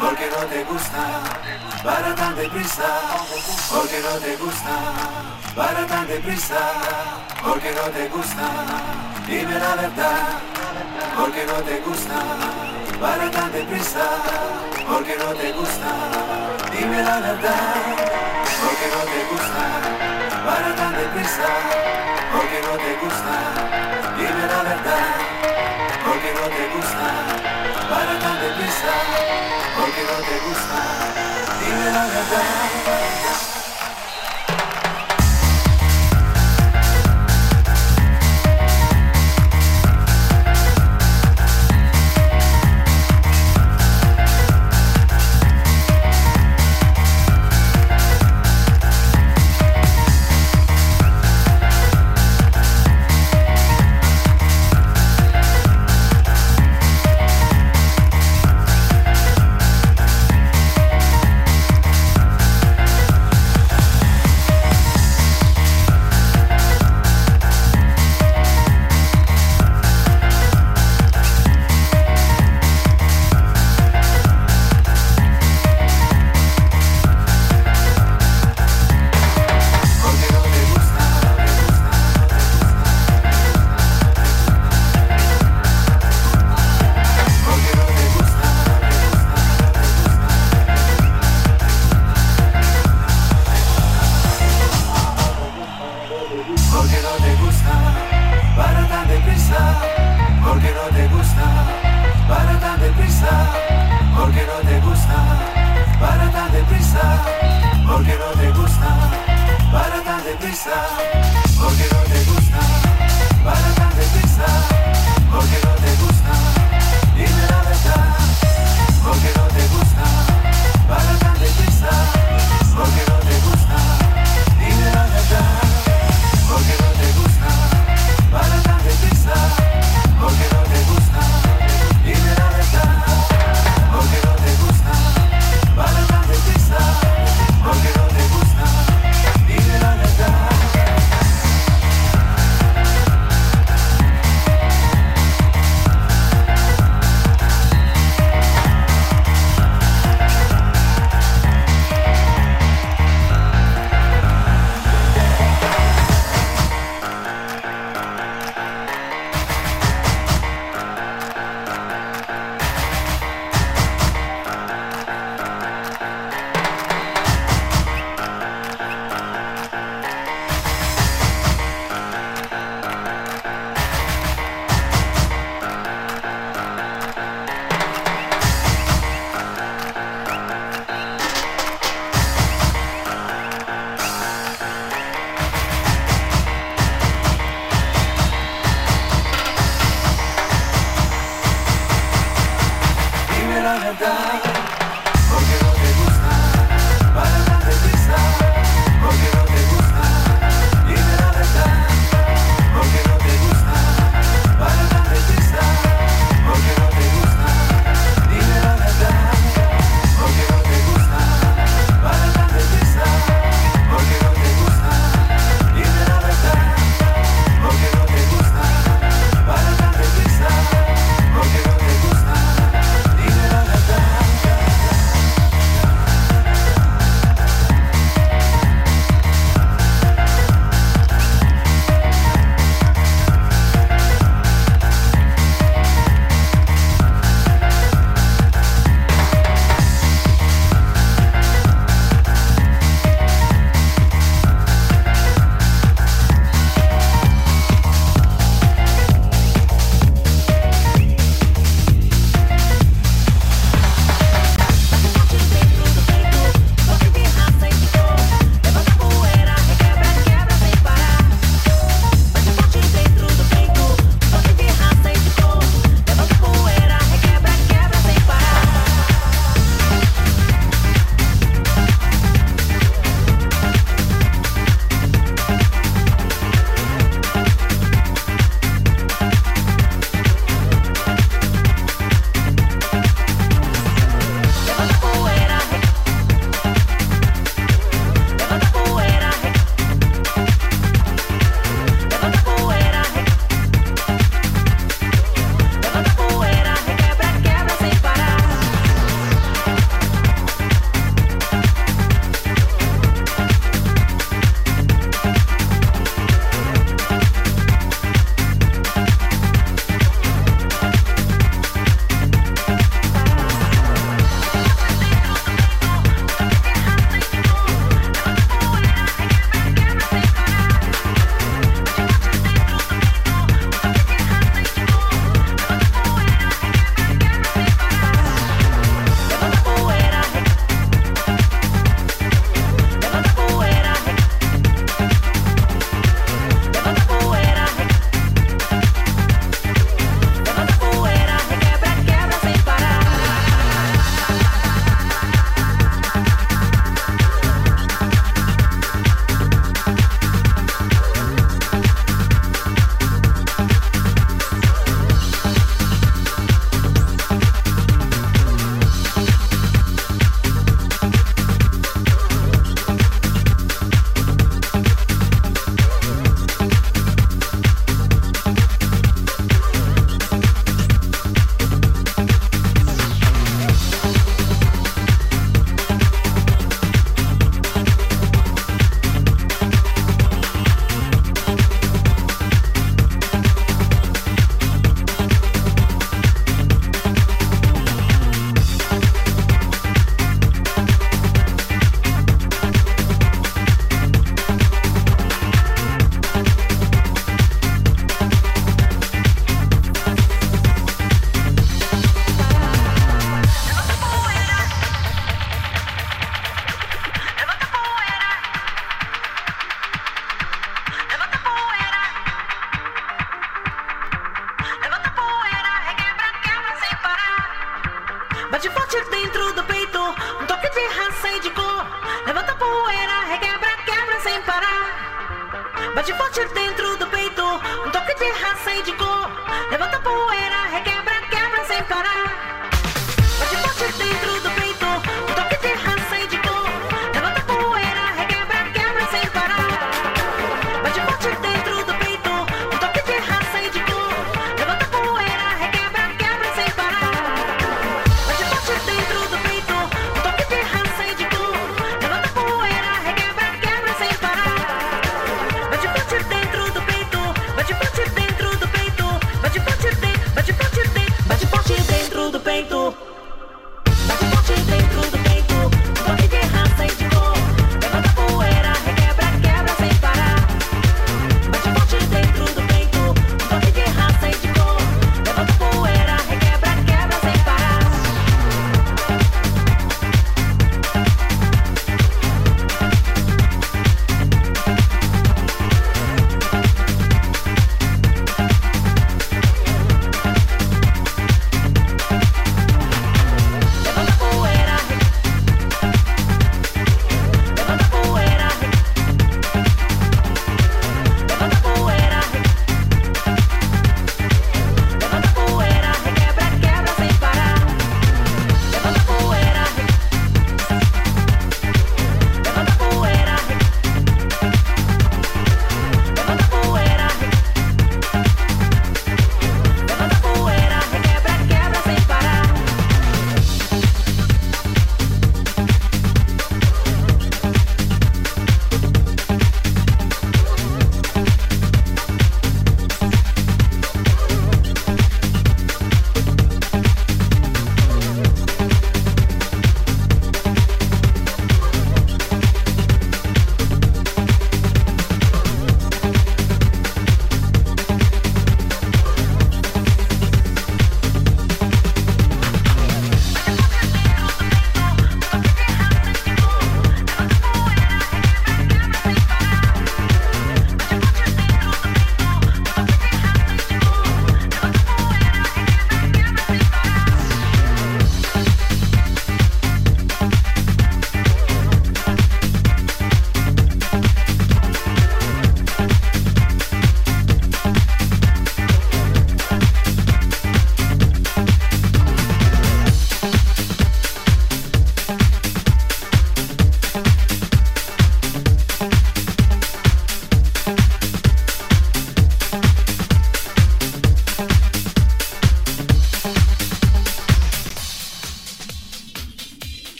porque no te gusta, para tan deprisa, porque no te gusta, para tan deprisa, porque no te gusta, dime la verdad, porque no te gusta, para tan deprisa, porque no te gusta, dime la verdad, porque no te gusta, para tan deprisa, porque no te gusta, dime la verdad, porque no te gusta para tan deprisa, porque no te gusta, dime la verdad.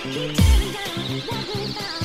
Keep tearing down, walking down.